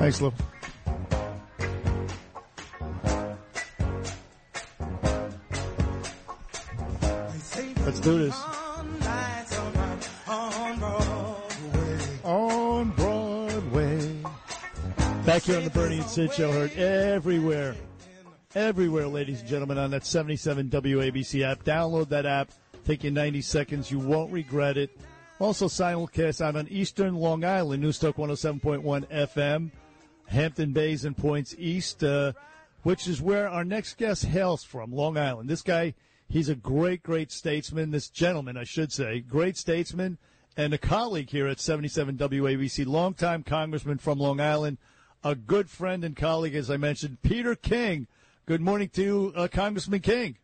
Thanks, Lou. Let's do this. On Broadway. Back here on the Bernie and Sid show, heard everywhere. Everywhere, ladies and gentlemen, on that 77 WABC app. Download that app. Take you 90 seconds. You won't regret it. Also simulcast out on Eastern Long Island, Newstalk 107.1 FM, Hampton Bays and Points East, uh, which is where our next guest hails from, Long Island. This guy, he's a great, great statesman. This gentleman, I should say, great statesman and a colleague here at 77 WABC, longtime congressman from Long Island, a good friend and colleague, as I mentioned, Peter King. Good morning to you, uh, Congressman King.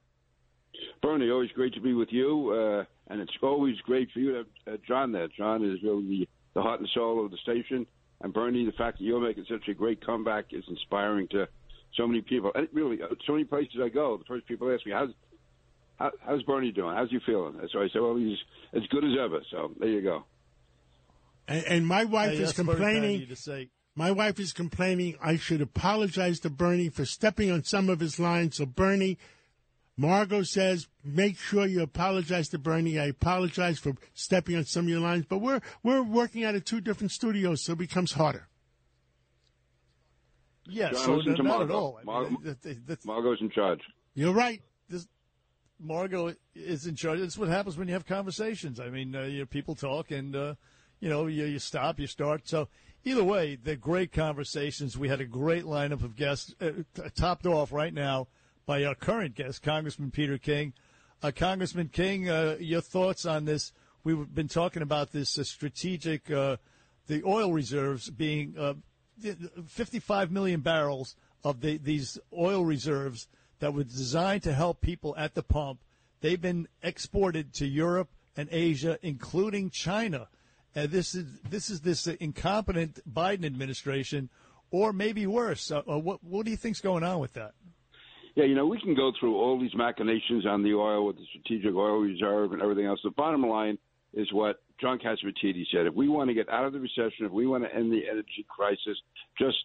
Bernie, always great to be with you, uh, and it's always great for you to have uh, John there. John is really the, the heart and soul of the station. And Bernie, the fact that you're making such a great comeback is inspiring to so many people. And really, uh, so many places I go, the first people ask me, "How's how, how's Bernie doing? How's he feeling?" And so I say, "Well, he's as good as ever." So there you go. And, and my wife Hey, is that's very kind of complaining. to say. My wife is complaining I should apologize to Bernie for stepping on some of his lines. So, Bernie, Margot says, make sure you apologize to Bernie. I apologize for stepping on some of your lines, but we're we're working out of two different studios, so it becomes harder. Yeah, John, so listen to not Margot. at all. I mean, that- that- that's- Margot's in charge. You're right. this Margot is in charge. That's what happens when you have conversations. I mean, uh, you know, people talk, and uh, you know, you, you stop, you start. So either way, they're great conversations. We had a great lineup of guests, uh, t- topped off right now by our current guest, Congressman Peter King. Uh, Congressman King, uh, your thoughts on this? We've been talking about this uh, strategic, uh, the oil reserves being uh, 55 million barrels of the, these oil reserves that were designed to help people at the pump. They've been exported to Europe and Asia, including China. And this is this is this incompetent Biden administration, or maybe worse. Uh, what what do you think's going on with that? Yeah, you know, we can go through all these machinations on the oil with the strategic oil reserve and everything else. The bottom line is what John Catsimatidis said. If we want to get out of the recession, if we want to end the energy crisis, just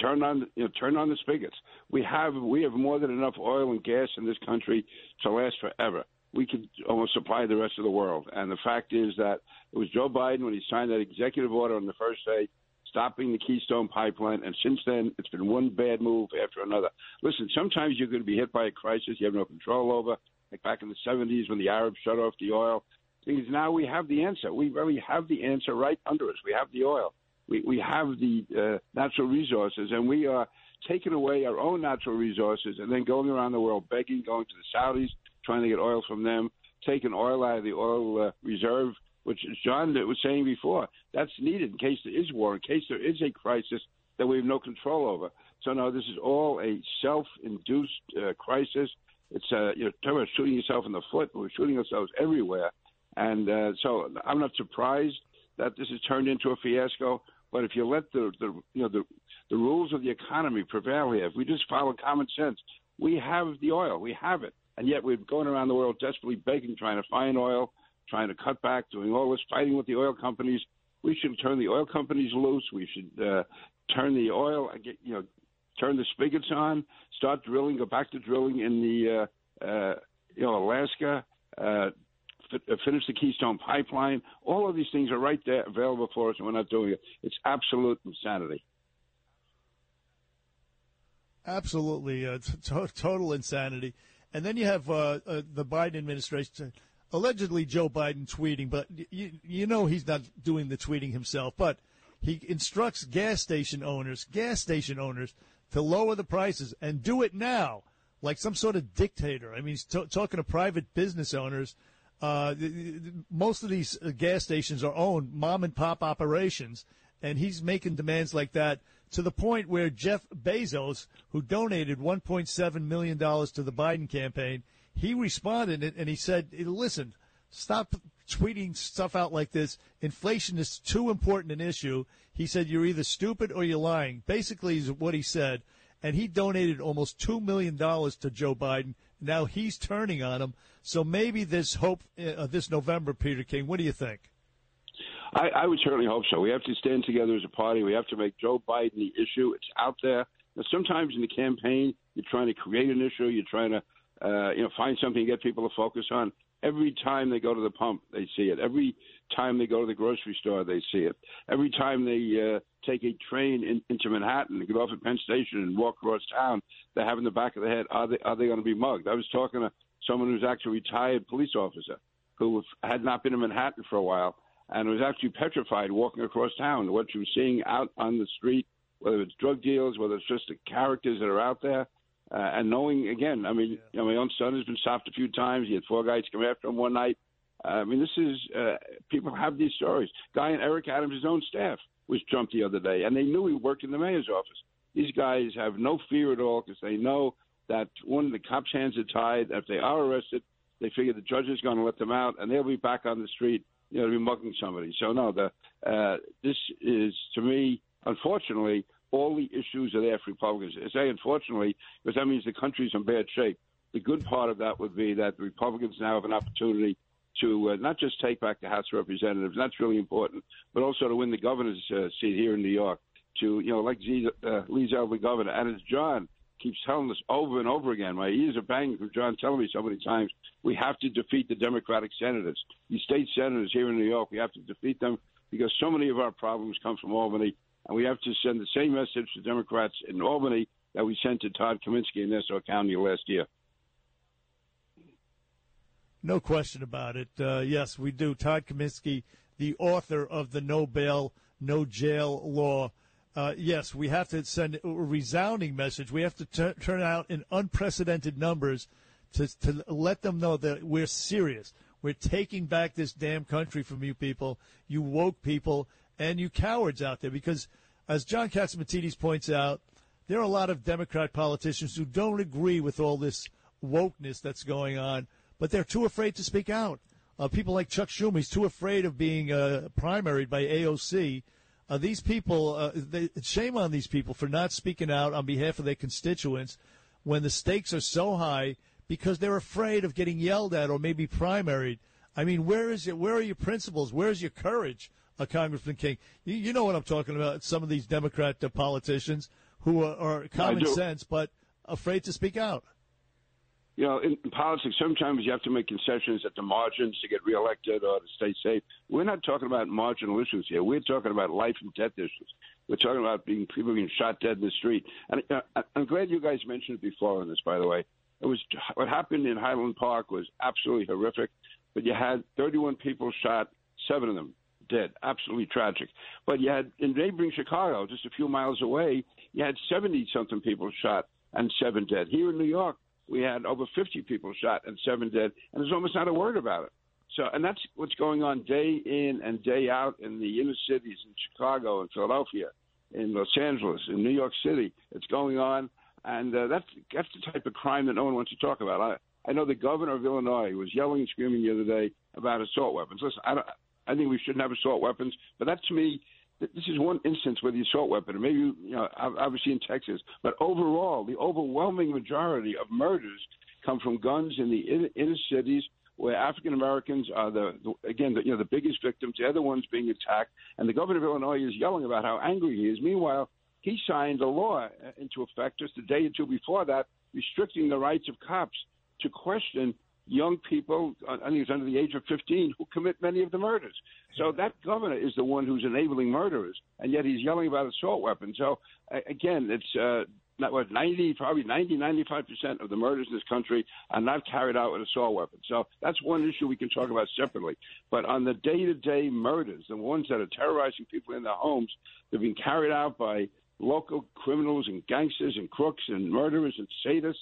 turn on you know turn on the spigots. We have we have more than enough oil and gas in this country to last forever. We could almost supply the rest of the world. And the fact is that it was Joe Biden when he signed that executive order on the first day stopping the Keystone pipeline. And since then, it's been one bad move after another. Listen, sometimes you're going to be hit by a crisis you have no control over, like back in the 70s when the Arabs shut off the oil. Thing now we have the answer. We really have the answer right under us. We have the oil. We, we have the uh, natural resources, and we are taking away our own natural resources and then going around the world begging, going to the Saudis, trying to get oil from them, taking oil out of the oil uh, reserve, which John was saying before, that's needed in case there is war, in case there is a crisis that we have no control over. So no, this is all a self-induced uh, crisis. It's uh, you know, talking about shooting yourself in the foot. We're shooting ourselves everywhere, and uh, so I'm not surprised that this has turned into a fiasco. But if you let the, the you know the the rules of the economy prevail here, if we just follow common sense, we have the oil, we have it, and yet we're going around the world desperately begging, trying to find oil, trying to cut back, doing all this, fighting with the oil companies. We should turn the oil companies loose. We should uh, turn the oil, get you know, turn the spigots on, start drilling, go back to drilling in the uh, uh, you know Alaska. Uh, f- finish the Keystone Pipeline. All of these things are right there available for us, and we're not doing it. It's absolute insanity. Absolutely, uh, t- total insanity. And then you have uh, uh, the Biden administration, allegedly Joe Biden tweeting, but you, you know he's not doing the tweeting himself. But he instructs gas station owners, gas station owners, to lower the prices and do it now, like some sort of dictator. I mean, he's t- talking to private business owners. Uh, most of these uh, gas stations are owned mom and pop operations, and he's making demands like that to the point where Jeff Bezos, who donated 1.7 million dollars to the Biden campaign, he responded and he said, "Listen, stop tweeting stuff out like this. Inflation is too important an issue." He said, "You're either stupid or you're lying." Basically, is what he said, and he donated almost two million dollars to Joe Biden. Now he's turning on him. So maybe there's hope uh, this November, Peter King. What do you think? I, I would certainly hope so. We have to stand together as a party. We have to make Joe Biden the issue. It's out there. Now, sometimes in the campaign, you're trying to create an issue. You're trying to, uh, you know, find something to get people to focus on. Every time they go to the pump, they see it. Every time they go to the grocery store, they see it. Every time they uh, take a train in, into Manhattan, get off at Penn Station and walk across town, they have in the back of the head, are they are they going to be mugged? I was talking to someone who's actually a retired police officer who had not been in Manhattan for a while and was actually petrified walking across town. What she was seeing out on the street, whether it's drug deals, whether it's just the characters that are out there. Uh, and knowing again, I mean, you know, my own son has been stopped a few times. He had four guys come after him one night. Uh, I mean, this is uh, people have these stories. Guy in Eric Adams' his own staff was jumped the other day, and they knew he worked in the mayor's office. These guys have no fear at all because they know that one, the cops' hands are tied. If they are arrested, they figure the judge is going to let them out, and they'll be back on the street, you know, to be mugging somebody. So no, the uh, this is to me, unfortunately, all the issues are there for Republicans. I say unfortunately because that means the country's in bad shape. The good part of that would be that the Republicans now have an opportunity to uh, not just take back the House of Representatives, that's really important, but also to win the governor's uh, seat here in New York. To you know, like Z, uh, Lee Zeldin, governor, and as John keeps telling us over and over again. My ears are banging from John telling me so many times. We have to defeat the Democratic senators, the state senators here in New York. We have to defeat them because so many of our problems come from Albany, and we have to send the same message to Democrats in Albany that we sent to Todd Kaminsky in Nassau County last year. No question about it. Uh, yes, we do. Todd Kaminsky, the author of the No Bail, No Jail law. Uh, yes, we have to send a resounding message. We have to t- turn out in unprecedented numbers to, to let them know that we're serious. We're taking back this damn country from you people, you woke people, and you cowards out there. Because, as John Catsimatidis points out, there are a lot of Democrat politicians who don't agree with all this wokeness that's going on, but they're too afraid to speak out. Uh, people like Chuck Schumer, he's too afraid of being uh, primaried by AOC uh, these people, uh, they, shame on these people for not speaking out on behalf of their constituents when the stakes are so high because they're afraid of getting yelled at or maybe primaried. I mean, where is it? Where are your principles? Where's your courage, Congressman King? You, you, know what I'm talking about. Some of these Democrat uh, politicians who are, are common sense but afraid to speak out you know, in, in, politics, sometimes you have to make concessions at the margins to get reelected or to stay safe. We're not talking about marginal issues here. We're talking about life and death issues. We're talking about being people being shot dead in the street. And uh, I'm glad you guys mentioned it before on this. By the way, it was what happened in Highland Park was absolutely horrific. But you had 31 people shot, seven of them dead, absolutely tragic. But you had in neighboring Chicago, just a few miles away, you had 70 something people shot and seven dead. Here in New York, we had over 50 people shot and seven dead, and there's almost not a word about it. So, and that's what's going on day in and day out in the inner cities in Chicago and Philadelphia, in Los Angeles, in New York City. It's going on, and uh, that's that's the type of crime that no one wants to talk about. I I know the governor of Illinois was yelling and screaming the other day about assault weapons. Listen, I don't, I think we shouldn't have assault weapons, but that to me this is one instance where the assault weapon, maybe you know, obviously in Texas, but overall, the overwhelming majority of murders come from guns in the inner, cities where African Americans are the, the again the, you know the biggest victims. The ones being attacked, and the governor of Illinois is yelling about how angry he is. Meanwhile, he signed a law uh, into effect just a day or two before that, restricting the rights of cops to question young people, I think it's under the age of 15, who commit many of the murders. So that governor is the one who's enabling murderers, and yet he's yelling about assault weapons. So again, it's uh, not what 90, probably 90, 95 percent of the murders in this country are not carried out with assault weapons. So that's one issue we can talk about separately. But on the day-to-day murders, the ones that are terrorizing people in their homes, they're being carried out by local criminals and gangsters and crooks and murderers and sadists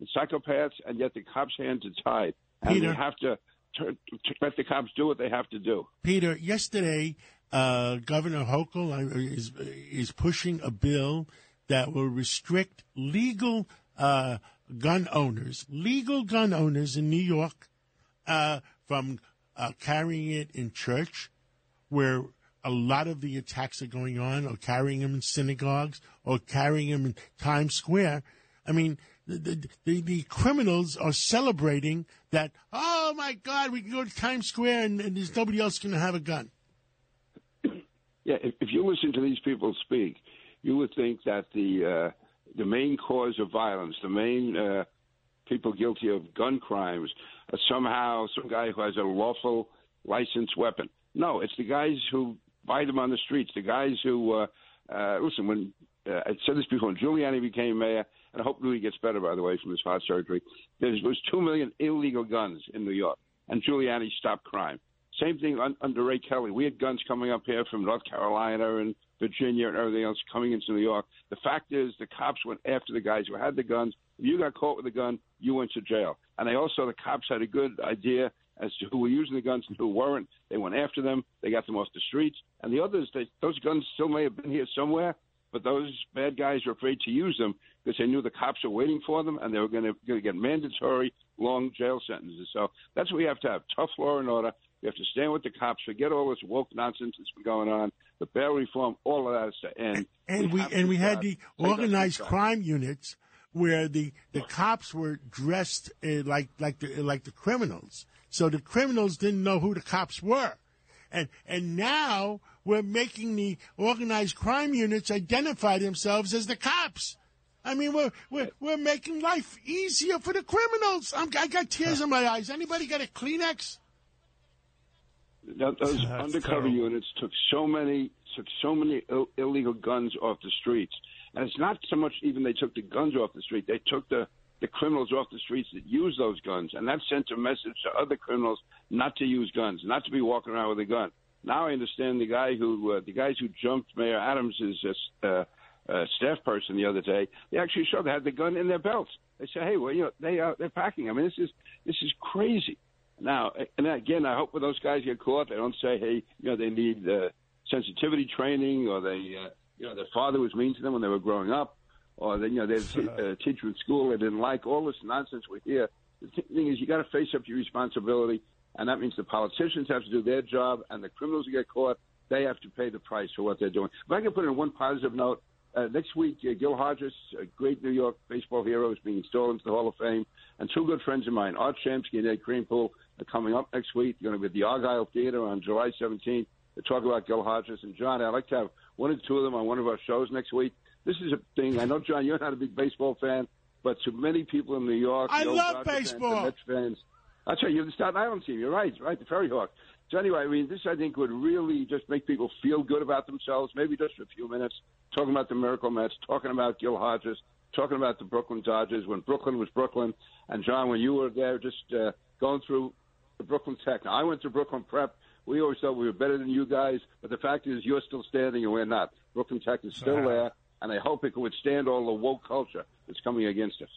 and psychopaths, and yet the cops' hands are tied, and Peter, they have to, to, to let the cops do what they have to do. Peter, yesterday, uh, Governor Hochul uh, is is pushing a bill that will restrict legal uh, gun owners, legal gun owners in New York, uh, from uh, carrying it in church, where a lot of the attacks are going on, or carrying them in synagogues, or carrying them in Times Square. I mean, the, the, the, criminals are celebrating that, oh my God, we can go to Times Square and, and there's nobody else going to have a gun. Yeah, if, if you listen to these people speak, you would think that the uh, the main cause of violence, the main uh, people guilty of gun crimes, are somehow some guy who has a lawful licensed weapon. No, it's the guys who buy them on the streets. The guys who uh, uh, listen when uh, I said this before. When Giuliani became mayor, and I hope he gets better, by the way, from his heart surgery. There was two million illegal guns in New York, and Giuliani stopped crime. Same thing un- under Ray Kelly. We had guns coming up here from North Carolina and Virginia and everything else coming into New York. The fact is, the cops went after the guys who had the guns. If you got caught with a gun, you went to jail. And they also, the cops had a good idea as to who were using the guns and who weren't. They went after them. They got them off the streets. And the others, they, those guns still may have been here somewhere, but those bad guys were afraid to use them because they knew the cops were waiting for them and they were going to get mandatory long jail sentences. So that's what we have to have tough law and order. We have to stand with the cops, forget all this woke nonsense that's been going on, the bail reform, all of that is to end. And we, we and we had the organized crime. crime units where the the cops were dressed uh, like like the like the criminals. So the criminals didn't know who the cops were. And and now we're making the organized crime units identify themselves as the cops. I mean, we're we're, we're making life easier for the criminals. I'm, I got tears in my eyes. Anybody got a Kleenex? Th- Those That's undercover terrible. units took so many took so many Ill- illegal guns off the streets, and it's not so much even they took the guns off the street; they took the the criminals off the streets that use those guns, and that sent a message to other criminals not to use guns, not to be walking around with a gun. Now I understand the guy who uh, the guys who jumped Mayor Adams' uh, uh, uh, staff person the other day. They actually showed they had the gun in their belts. They said, "Hey, well, you know, they are they're packing." I mean, this is this is crazy. Now, and again, I hope when those guys get caught, they don't say, "Hey, you know, they need uh, sensitivity training," or they, uh, you know, their father was mean to them when they were growing up, or then you know, there's a teacher at school they didn't like. All this nonsense we hear. The th- thing is, you got to face up to your responsibility, and that means the politicians have to do their job, and the criminals who get caught, they have to pay the price for what they're doing. If I can put in one positive note, uh, next week, uh, Gil Hodges, a great New York baseball hero, is being installed into the Hall of Fame. And two good friends of mine, Art Shamsky and Ed Kranepool, are coming up next week. They're going to be at the Argyle Theater on July 17th to talk about Gil Hodges. And John, I'd like to have one or two of them on one of our shows next week. This is a thing. I know, John, you're not a big baseball fan, but to many people in New York, I love Dodger baseball. Mets fans, that's right. You're the Staten Island team. You're right. Right, the Ferry Hawk. So anyway, I mean, this I think would really just make people feel good about themselves, maybe just for a few minutes. Talking about the Miracle Mets, talking about Gil Hodges, talking about the Brooklyn Dodgers when Brooklyn was Brooklyn. And John, when you were there, just uh, going through the Brooklyn Tech. Now, I went to Brooklyn Prep. We always thought we were better than you guys, but the fact is, you're still standing and we're not. Brooklyn Tech is still there, and I hope it can withstand all the woke culture that's coming against us.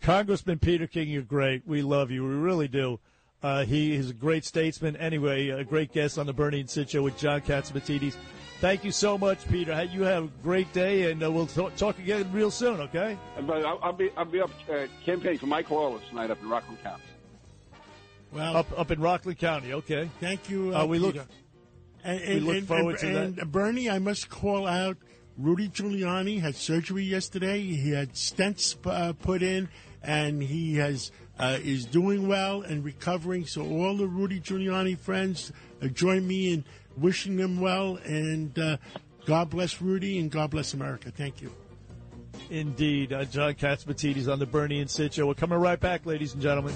Congressman Peter King, you're great. We love you. We really do. Uh, he is a great statesman. Anyway, a great guest on the Bernie and Sid Show with John Catsimatidis. Thank you so much, Peter. You have a great day, and uh, we'll talk, talk again real soon, okay? But I'll, I'll be I'll be up uh, campaigning for Mike Lawler tonight up in Rockland County. Well, Up up in Rockland County, okay? thank you. Uh, we look- Peter. And, and, look forward and- to and that. Bernie, I must call out Rudy Giuliani had surgery yesterday. He had stents uh, put in, and he has uh, is doing well and recovering. So all the Rudy Giuliani friends uh, join me in wishing them well. And uh, God bless Rudy and God bless America. Thank you. Indeed. Uh, John Catsimatidis on the Bernie and Sid Show. We're coming right back, ladies and gentlemen.